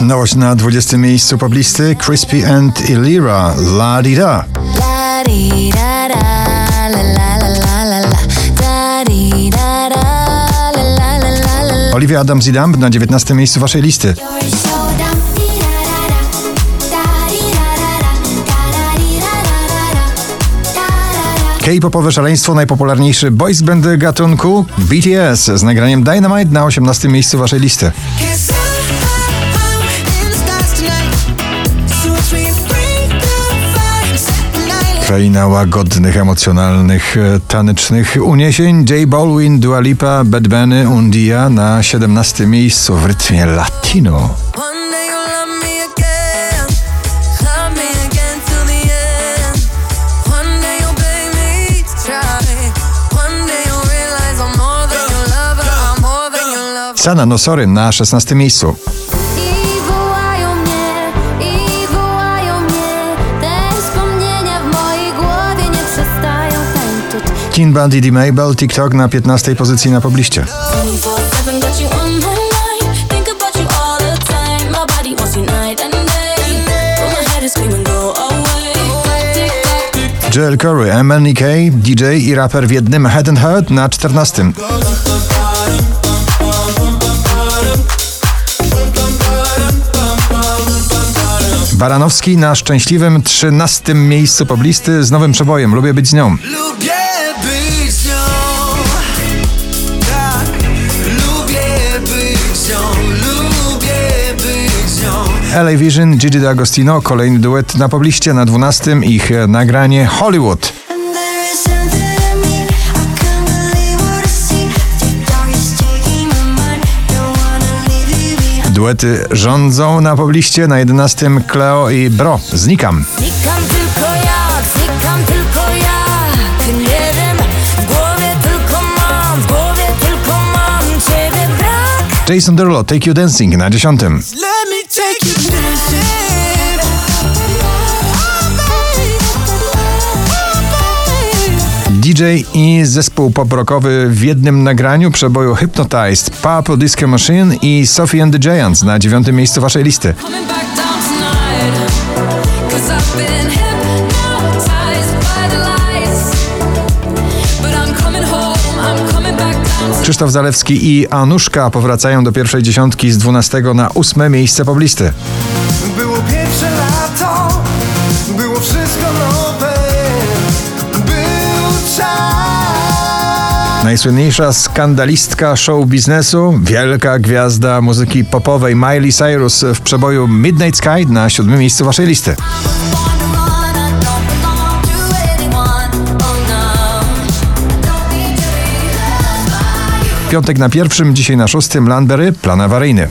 Nowość na 20 miejscu poblisty Crispy and Ilira La Di Da. Olivia Adams i Dumb na 19 miejscu waszej listy. K-popowe szaleństwo, najpopularniejszy boys band gatunku BTS z nagraniem Dynamite na 18 miejscu waszej listy. Kraina łagodnych, emocjonalnych, e, tanecznych uniesień J Balwin, Dua Lipa, Bad Bunny, Undia na 17 miejscu w rytmie latino. Mojej głowie nie przestają tańczyć. Teen Bundy, D. Mabel, TikTok na 15 pozycji na pobliście. 24/7 got you on my mind. Think about you all the time. My body wants you night and day. But my head is screaming, go away. Tick tock. Joel Corey, MNEK, DJ i raper w jednym Head and Heart na 14. Baranowski na szczęśliwym 13 miejscu poblisty z nowym przebojem Lubię być z nią. Lubię być z nią Tak, lubię być z nią Lubię być z nią LA Vision, Gigi D'Agostino, kolejny duet na pobliście na 12. Ich nagranie Hollywood. Duety rządzą na pobliście na 11. Cleo i Bro. Znikam. Znikam tylko ja, znikam tylko ja. Ty nie wiem, w głowie tylko mam, w głowie tylko mam ciebie brak. Jason Derulo, Take You Dancing na 10. DJ i zespół pop-rockowy w jednym nagraniu przeboju Hypnotized, Purple Disco Machine i Sophie and the Giants na dziewiątym miejscu waszej listy. Krzysztof Zalewski i Anuszka powracają do pierwszej dziesiątki z 12 na ósme miejsce poblisty. Było pierwsze lato Było Najsłynniejsza skandalistka show biznesu, wielka gwiazda muzyki popowej Miley Cyrus w przeboju Midnight Sky na siódmym miejscu waszej listy. Piątek na pierwszym, dzisiaj na szóstym, Landberry, plan awaryjny.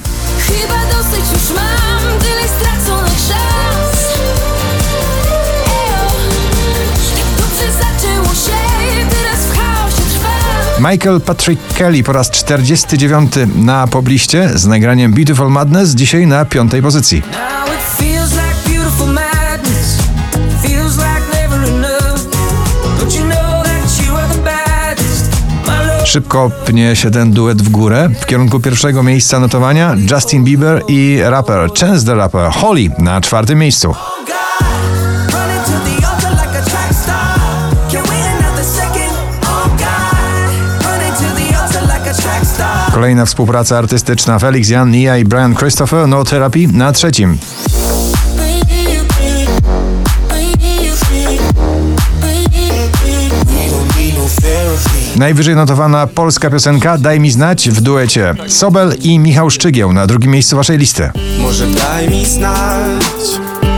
Michael Patrick Kelly po raz 49 na pobliście z nagraniem Beautiful Madness, dzisiaj na piątej pozycji. Szybko pnie się ten duet w górę. W kierunku pierwszego miejsca notowania Justin Bieber i raper Chance the Rapper Holly na czwartym miejscu. Kolejna współpraca artystyczna Felix Jan, Nia i Brian Christopher No Therapy na trzecim. Najwyżej notowana polska piosenka Daj mi znać w duecie Sobel i Michał Szczygieł na drugim miejscu waszej listy. Może daj mi znać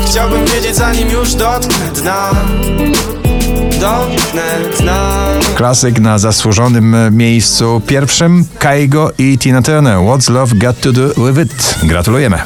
Chciałbym wiedzieć zanim już dotknę dna Klasyk na zasłużonym e, miejscu pierwszym Kaigo i Tina Turner. What's Love Got to Do With It? Gratulujemy.